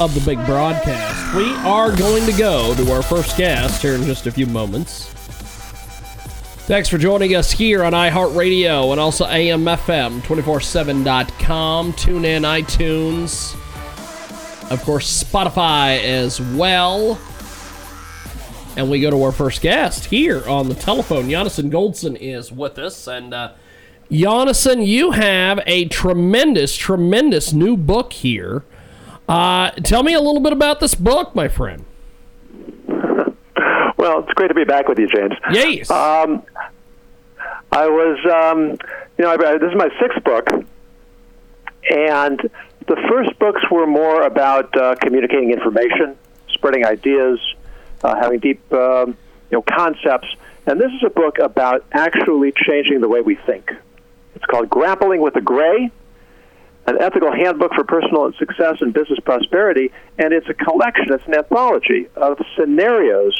of the big broadcast. We are going to go to our first guest here in just a few moments. Thanks for joining us here on iHeartRadio and also AMFM 247.com. Tune in, iTunes, of course, Spotify as well. And we go to our first guest here on the telephone. Jonathan Goldson is with us. And uh, Jonathan, you have a tremendous, tremendous new book here. Uh, tell me a little bit about this book, my friend. Well, it's great to be back with you, James. Yes. Um, I was, um, you know, I, this is my sixth book, and the first books were more about uh, communicating information, spreading ideas, uh, having deep, um, you know, concepts. And this is a book about actually changing the way we think. It's called Grappling with the Gray, an ethical handbook for personal success and business prosperity, and it's a collection, it's an anthology of scenarios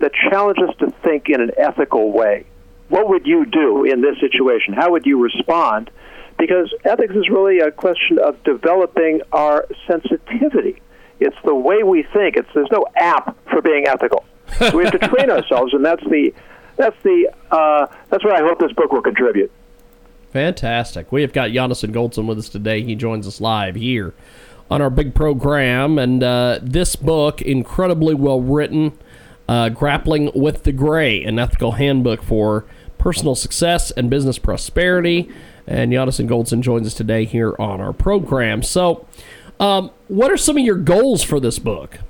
that challenge us to think in an ethical way. What would you do in this situation? How would you respond? Because ethics is really a question of developing our sensitivity. It's the way we think. It's there's no app for being ethical. we have to train ourselves, and that's the that's the uh, that's what I hope this book will contribute. Fantastic. We have got Jonathan Goldson with us today. He joins us live here on our big program. And uh, this book, incredibly well written, uh, Grappling with the Gray, an ethical handbook for personal success and business prosperity. And Jonathan Goldson joins us today here on our program. So, um, what are some of your goals for this book?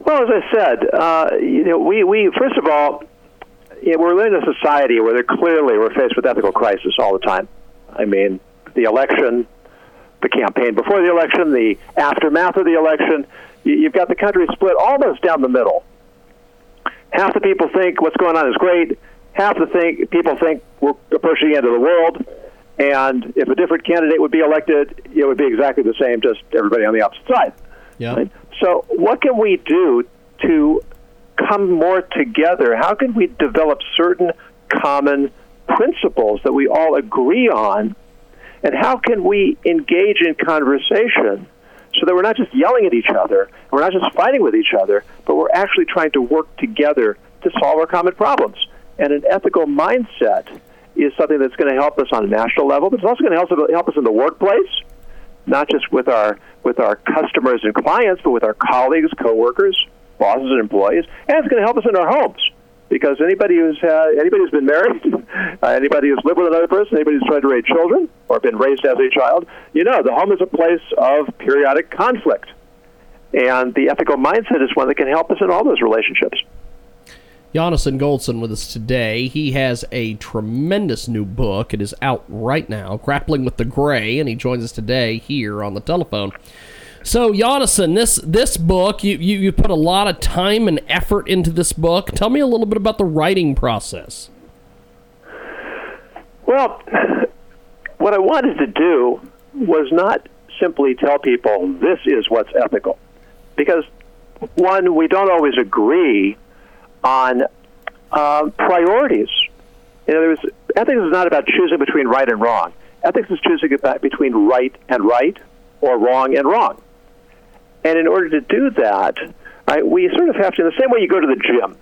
Well, as I said, uh, you know, we, we first of all, know, we're living in a society where they're clearly we're faced with ethical crisis all the time. I mean, the election, the campaign before the election, the aftermath of the election. You, you've got the country split almost down the middle. Half the people think what's going on is great. Half the think, people think we're approaching the end of the world. And if a different candidate would be elected, it would be exactly the same, just everybody on the opposite side. Yeah. Right? So, what can we do to come more together? How can we develop certain common principles that we all agree on? And how can we engage in conversation so that we're not just yelling at each other, we're not just fighting with each other, but we're actually trying to work together to solve our common problems? And an ethical mindset is something that's going to help us on a national level, but it's also going to help, us in the workplace not just with our with our customers and clients, but with our colleagues, coworkers, bosses, and employees, and it's going to help us in our homes. Because anybody who's uh, anybody who's been married, uh, anybody who's lived with another person, anybody who's tried to raise children or been raised as a child, you know the home is a place of periodic conflict, and the ethical mindset is one that can help us in all those relationships. Jonathan Goldson with us today. He has a tremendous new book. It is out right now, Grappling with the Gray, and he joins us today here on the telephone. So, Jonathan, this this book, you, you, you put a lot of time and effort into this book. Tell me a little bit about the writing process. Well, what I wanted to do was not simply tell people this is what's ethical. Because, one, we don't always agree on uh, priorities. In other words, ethics is not about choosing between right and wrong. Ethics is choosing between right and right or wrong and wrong. And in order to do that, right, we sort of have to, in the same way you go to the gym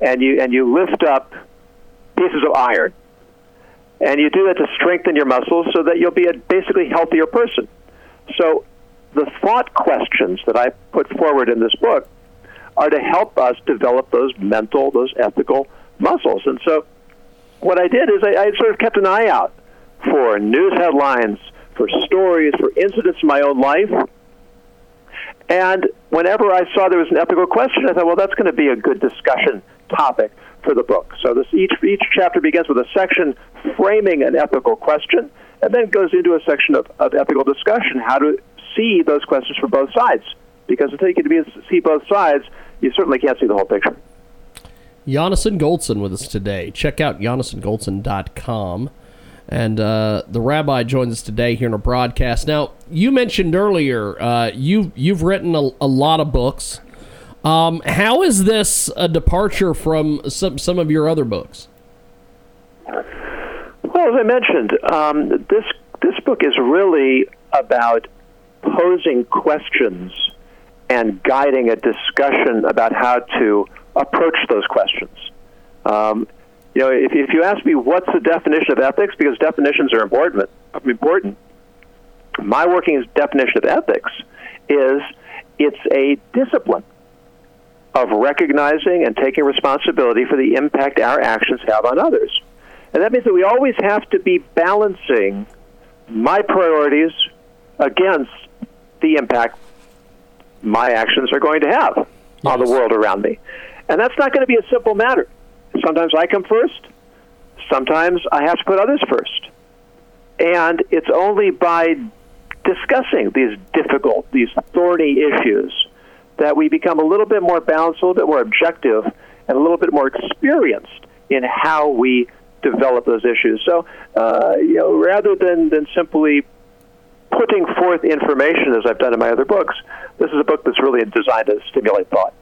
and you, and you lift up pieces of iron, and you do that to strengthen your muscles so that you'll be a basically healthier person. So the thought questions that I put forward in this book are to help us develop those mental, those ethical muscles. And so what I did is I, I sort of kept an eye out for news headlines, for stories, for incidents in my own life. And whenever I saw there was an ethical question, I thought, well, that's going to be a good discussion topic for the book. So this each each chapter begins with a section framing an ethical question, and then goes into a section of, of ethical discussion, how to see those questions from both sides. Because until you can see both sides, you certainly can't see the whole picture. Jonathan Goldson with us today. Check out jonathangoldson.com. And uh, the rabbi joins us today here in a broadcast. Now, you mentioned earlier uh, you you've written a, a lot of books. Um, how is this a departure from some some of your other books? Well, as I mentioned, um, this this book is really about posing questions and guiding a discussion about how to approach those questions. Um, you know, if, if you ask me what's the definition of ethics, because definitions are important, important. My working definition of ethics is it's a discipline of recognizing and taking responsibility for the impact our actions have on others. And that means that we always have to be balancing my priorities against the impact my actions are going to have yes. on the world around me. And that's not going to be a simple matter. Sometimes I come first, sometimes I have to put others first. And it's only by discussing these difficult, these thorny issues that we become a little bit more balanced, a little bit more objective, and a little bit more experienced in how we develop those issues. So, uh, you know, rather than, than simply putting forth information as I've done in my other books, this is a book that's really designed to stimulate thought.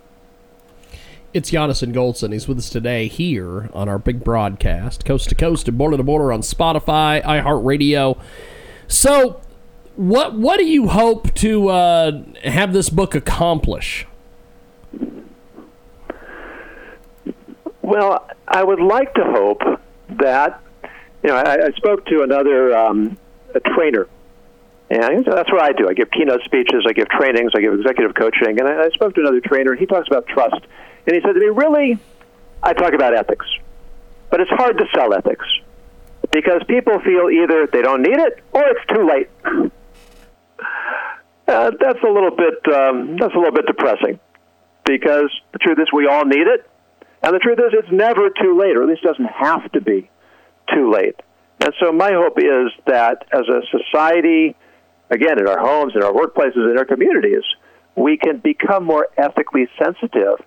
It's Jonathan Goldson. He's with us today here on our big broadcast, coast to coast and border to border on Spotify, iHeartRadio. So, what what do you hope to uh, have this book accomplish? Well, I would like to hope that you know I, I spoke to another um, trainer, and that's what I do. I give keynote speeches, I give trainings, I give executive coaching, and I, I spoke to another trainer, and he talks about trust. And he said to me, Really, I talk about ethics, but it's hard to sell ethics because people feel either they don't need it or it's too late. Uh, that's a little bit um, that's a little bit depressing because the truth is we all need it, and the truth is it's never too late, or at least doesn't have to be too late. And so my hope is that as a society, again in our homes, in our workplaces, in our communities, we can become more ethically sensitive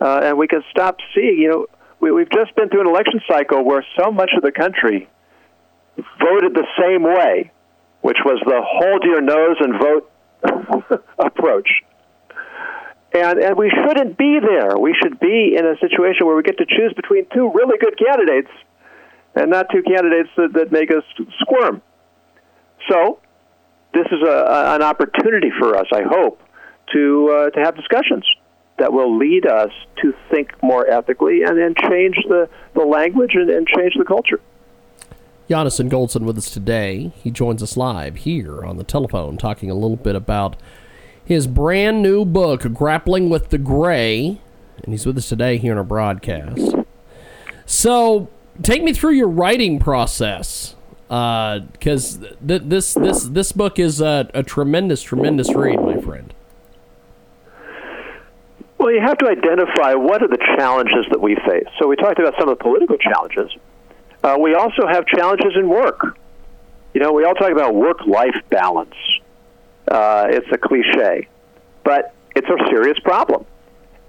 uh, and we can stop seeing. You know, we, we've just been through an election cycle where so much of the country voted the same way, which was the hold your nose and vote approach. And, and we shouldn't be there. We should be in a situation where we get to choose between two really good candidates and not two candidates that, that make us squirm. So, this is a, an opportunity for us, I hope, to, uh, to have discussions that will lead us to think more ethically and then change the, the language and, and change the culture. Jonathan Goldson with us today. He joins us live here on the telephone talking a little bit about his brand new book, Grappling with the Gray. And he's with us today here in our broadcast. So, take me through your writing process. Because uh, th- this, this, this book is a, a tremendous, tremendous read, my friend. Well, you have to identify what are the challenges that we face. So we talked about some of the political challenges. Uh, we also have challenges in work. You know, we all talk about work-life balance. Uh, it's a cliche, but it's a serious problem.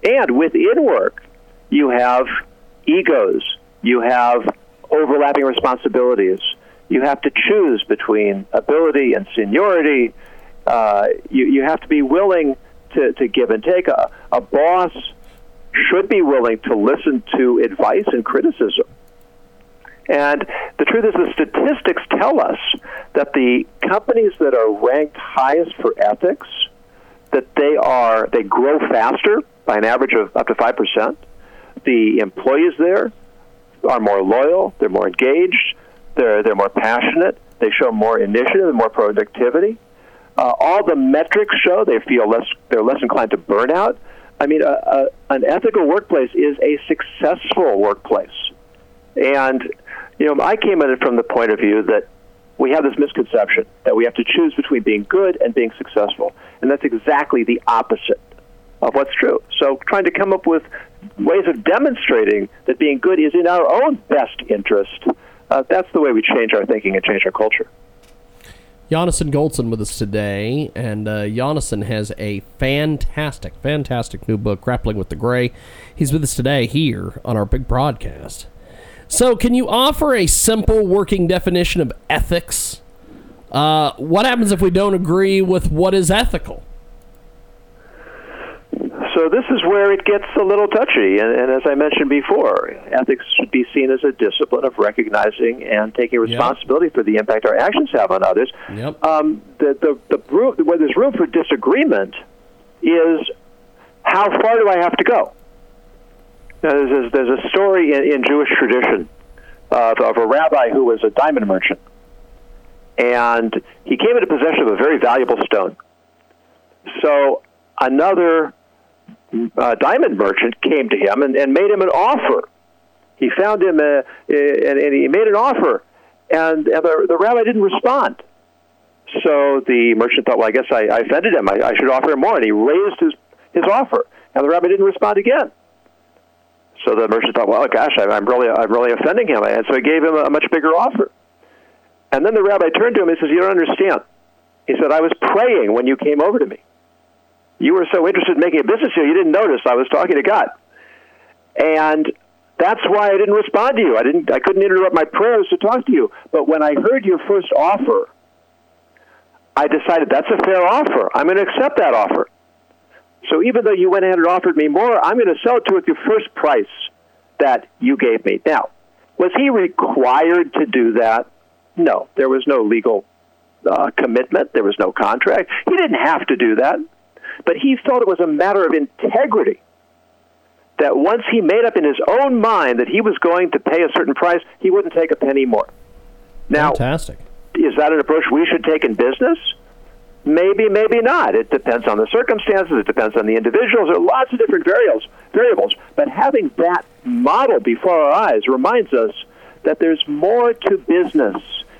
And within work, you have egos, you have overlapping responsibilities. You have to choose between ability and seniority, Uh, you, you have to be willing to, to give and take. A, a boss should be willing to listen to advice and criticism. And the truth is, the statistics tell us that the companies that are ranked highest for ethics, that they are they grow faster by an average of up to five percent. The employees there are more loyal, they're more engaged, they're they're more passionate, they show more initiative and more productivity. Uh, all the metrics show they feel less they're less inclined to burnout. I mean, an ethical workplace is a successful workplace, and you know, I came at it from the point of view that we have this misconception that we have to choose between being good and being successful, and that's exactly the opposite of what's true. So, trying to come up with ways of demonstrating that being good is in our own best interest, uh, that's the way we change our thinking and change our culture. Jonathan Goldson with us today, and uh, has a fantastic, fantastic new book, Grappling with the Gray. He's with us today here on our big broadcast. So, can you offer a simple working definition of ethics? Uh, what happens if we don't agree with what is ethical? So this is where it gets a little touchy, and, and, as I mentioned before, ethics should be seen as a discipline of recognizing and taking responsibility yep. for the impact our actions have on others. Yep. Um, the, the, the room, where there's room for disagreement is how far do I have to go? Now, there's, there's a story in, in Jewish tradition of, of a rabbi who was a diamond merchant, and he came into possession of a very valuable stone. So another uh, diamond merchant came to him and, and made him an offer. He found him, uh, and, and he made an offer, and, and the, the rabbi didn't respond. So the merchant thought, well, I guess I, I offended him. I, I should offer him more. And he raised his, his offer, and the rabbi didn't respond again. So the merchant thought, well, gosh, I'm really, I'm really offending him. And so he gave him a much bigger offer. And then the rabbi turned to him and says, you don't understand. He said, I was praying when you came over to me you were so interested in making a business deal, you didn't notice I was talking to God. And that's why I didn't respond to you. I didn't I couldn't interrupt my prayers to talk to you. But when I heard your first offer, I decided that's a fair offer. I'm going to accept that offer. So even though you went ahead and offered me more, I'm going to sell it to you at the first price that you gave me. Now, was he required to do that? No, there was no legal uh, commitment. There was no contract. He didn't have to do that. But he felt it was a matter of integrity that once he made up in his own mind that he was going to pay a certain price, he wouldn't take a penny more. Now, fantastic. Is that an approach we should take in business? Maybe, maybe not. It depends on the circumstances. It depends on the individuals. There are lots of different variables. Variables, but having that model before our eyes reminds us that there's more to business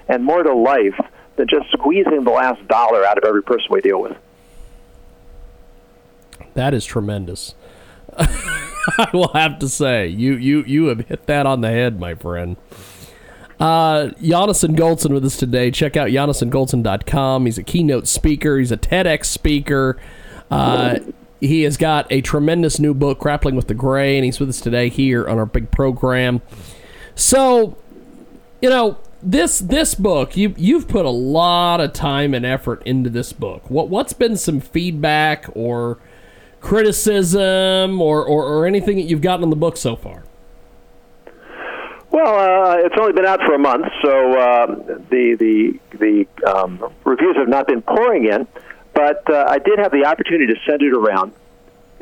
and more to life than just squeezing the last dollar out of every person we deal with. That is tremendous. I will have to say, you you you have hit that on the head, my friend. Uh, Jonathan Goldson with us today. Check out jonathangoldson.com. He's a keynote speaker. He's a TEDx speaker. Uh, he has got a tremendous new book, Grappling with the Gray, and he's with us today here on our big program. So, you know, this this book you you've put a lot of time and effort into this book. What what's been some feedback or criticism or, or, or anything that you've gotten in the book so far? Well, uh, it's only been out for a month, so uh, the the the um, reviews have not been pouring in. But uh, I did have the opportunity to send it around,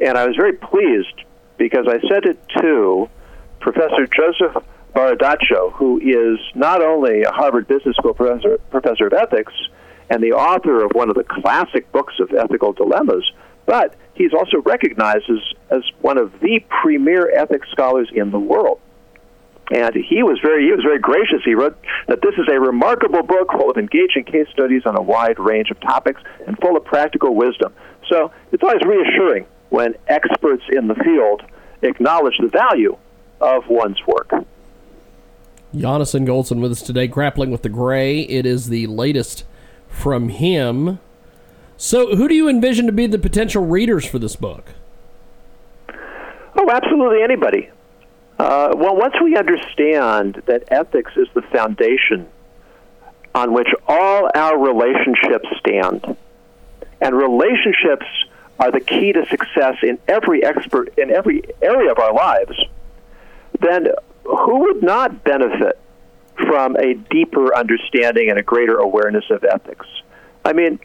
and I was very pleased because I sent it to Professor Joseph Badaracco, who is not only a Harvard Business School professor, professor of ethics and the author of one of the classic books of ethical dilemmas, but he's also recognized as, as one of the premier ethics scholars in the world. And he was very he was very gracious. He wrote that this is a remarkable book full of engaging case studies on a wide range of topics and full of practical wisdom. So it's always reassuring when experts in the field acknowledge the value of one's work. Jonathan Goldson with us today, grappling with the gray. It is the latest from him. So, who do you envision to be the potential readers for this book? Oh, absolutely anybody. Uh, well, once we understand that ethics is the foundation on which all our relationships stand, and relationships are the key to success in every expert in every area of our lives, then who would not benefit from a deeper understanding and a greater awareness of ethics? I mean,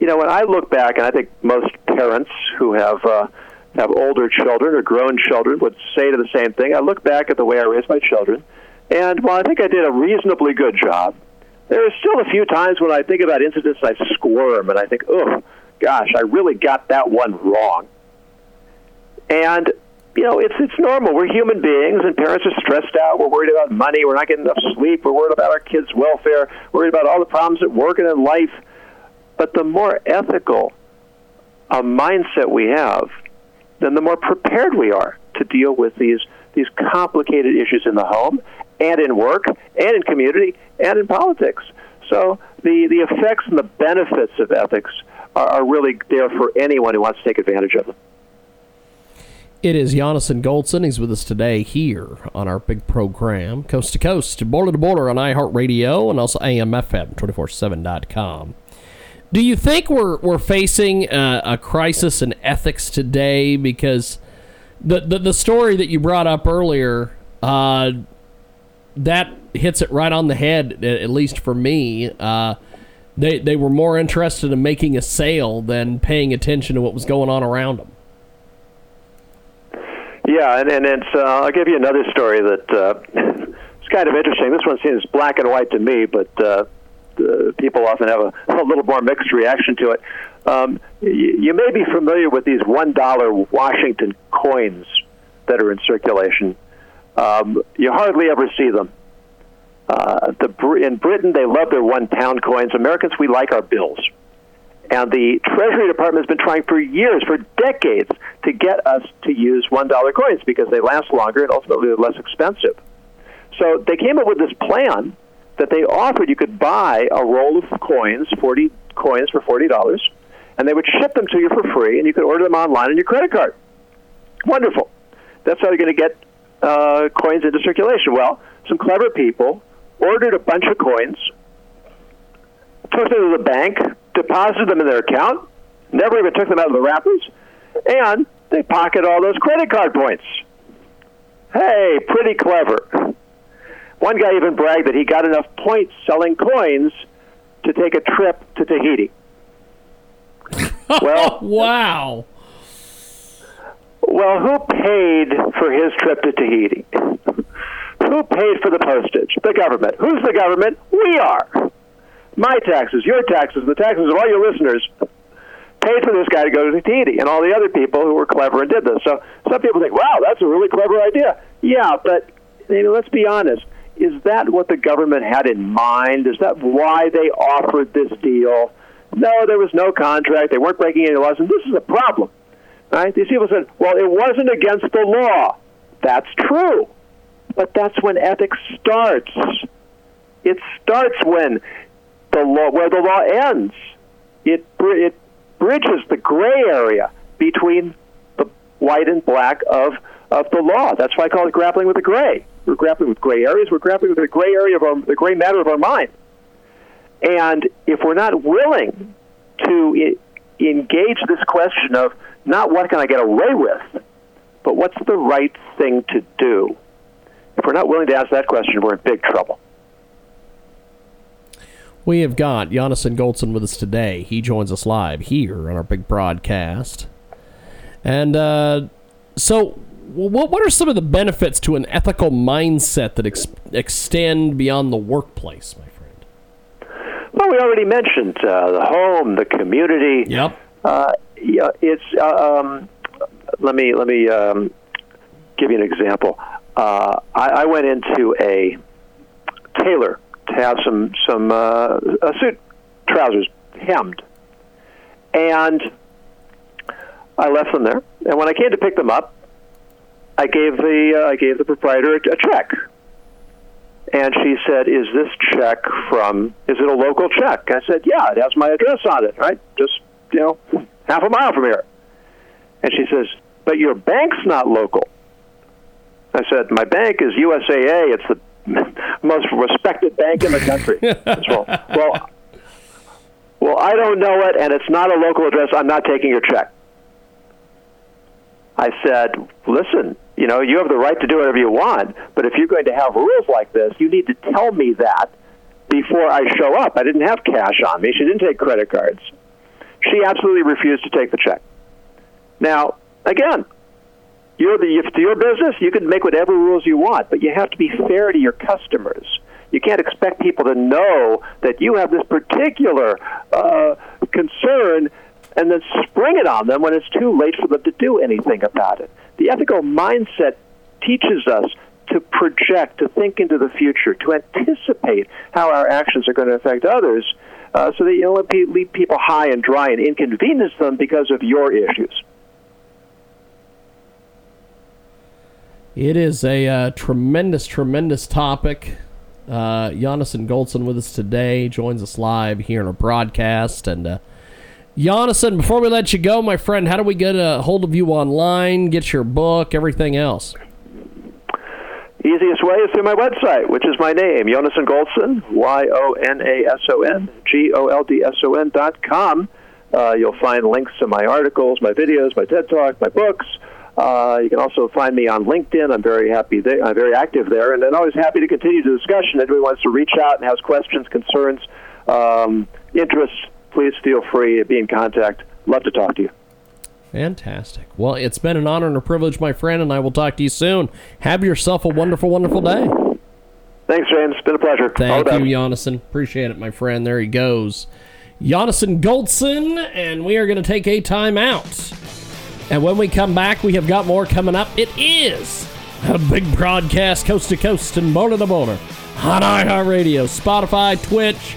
you know, when I look back, and I think most parents who have uh, have older children or grown children would say to the same thing. I look back at the way I raised my children, and while I think I did a reasonably good job, there are still a few times when I think about incidents I squirm and I think, oh, gosh, I really got that one wrong. And you know, it's it's normal. We're human beings, and parents are stressed out. We're worried about money. We're not getting enough sleep. We're worried about our kids' welfare. Worried about all the problems at work and in life. But the more ethical a mindset we have, then the more prepared we are to deal with these these complicated issues in the home and in work and in community and in politics. So the, the effects and the benefits of ethics are, are really there for anyone who wants to take advantage of them. It is Jonathan Goldson. He's with us today here on our big program, Coast to Coast, Border to Border on iHeartRadio and also AMFM247.com. Do you think we're, we're facing a, a crisis in ethics today? Because the, the, the story that you brought up earlier, uh, that hits it right on the head, at least for me. Uh, they, they were more interested in making a sale than paying attention to what was going on around them. Yeah, and, and it's, uh, I'll give you another story that uh, it's kind of interesting. This one seems black and white to me, but uh, people often have a, a little more mixed reaction to it. Um, you, you may be familiar with these $1 Washington coins that are in circulation. Um, you hardly ever see them. Uh, the, in Britain, they love their one pound coins. Americans, we like our bills. And the Treasury Department has been trying for years, for decades, to get us to use $1 coins because they last longer and ultimately they're less expensive. So they came up with this plan that they offered you could buy a roll of coins, 40 coins for $40, and they would ship them to you for free, and you could order them online on your credit card. Wonderful. That's how you're going to get uh, coins into circulation. Well, some clever people ordered a bunch of coins, took them to the bank, deposited them in their account, never even took them out of the wrappers, and they pocket all those credit card points. Hey, pretty clever. One guy even bragged that he got enough points selling coins to take a trip to Tahiti. Well, wow. Well, who paid for his trip to Tahiti? Who paid for the postage? The government. Who's the government? We are. My taxes, your taxes, the taxes of all your listeners paid for this guy to go to Tahiti and all the other people who were clever and did this. So some people think, wow, that's a really clever idea. Yeah, but you know, let's be honest. Is that what the government had in mind? Is that why they offered this deal? No, there was no contract. They weren't breaking any laws, and this is a problem. Right? These people said, well, it wasn't against the law. That's true. But that's when ethics starts. It starts when the law, where the law ends. It, it bridges the gray area between the white and black of, of the law. That's why I call it grappling with the gray. We're grappling with gray areas. We're grappling with the gray area of our, the gray matter of our mind. And if we're not willing to I- engage this question of not what can I get away with, but what's the right thing to do, if we're not willing to ask that question, we're in big trouble. We have got Jonathan Goldson with us today. He joins us live here on our big broadcast. And uh, so, what, what are some of the benefits to an ethical mindset that ex- extend beyond the workplace, my friend? Well, we already mentioned uh, the home, the community. Yep. Uh, yeah, it's. Uh, um, let me let me um, give you an example. Uh, I, I went into a tailor to have some some uh, a suit trousers hemmed, and I left them there. And when I came to pick them up, I gave the uh, I gave the proprietor a, a check, and she said, "Is this check from? Is it a local check?" I said, "Yeah, it has my address on it. Right, just you know, half a mile from here." And she says, "But your bank's not local." I said, "My bank is USAA. It's the most respected bank in the country." well, well, Well, I don't know it, and it's not a local address. I'm not taking your check. I said, listen, you know, you have the right to do whatever you want, but if you're going to have rules like this, you need to tell me that before I show up. I didn't have cash on me. She didn't take credit cards. She absolutely refused to take the check. Now, again, you're the, it's your business. You can make whatever rules you want, but you have to be fair to your customers. You can't expect people to know that you have this particular uh, concern and then spring it on them when it's too late for them to do anything about it. The ethical mindset teaches us to project, to think into the future, to anticipate how our actions are going to affect others, uh, so that you don't leave people high and dry and inconvenience them because of your issues. It is a uh, tremendous, tremendous topic. Uh, and Goldson with us today joins us live here in our broadcast. And uh, Jonathan, before we let you go, my friend, how do we get a hold of you online, get your book, everything else? Easiest way is through my website, which is my name, Yonason Goldson, Y O N A S O N G O L D S O N dot com. Uh, you'll find links to my articles, my videos, my TED Talk, my books. Uh, you can also find me on LinkedIn. I'm very happy. There. I'm very active there, and I'm always happy to continue the discussion. Anybody wants to reach out and has questions, concerns, um, interests, please feel free to be in contact. Love to talk to you. Fantastic. Well, it's been an honor and a privilege, my friend, and I will talk to you soon. Have yourself a wonderful, wonderful day. Thanks, James. It's been a pleasure. Thank you, Jonathan. Appreciate it, my friend. There he goes. Jonathan Goldson, and we are going to take a time out. And when we come back, we have got more coming up. It is a big broadcast coast to coast and border to border on iHeartRadio, Spotify, Twitch,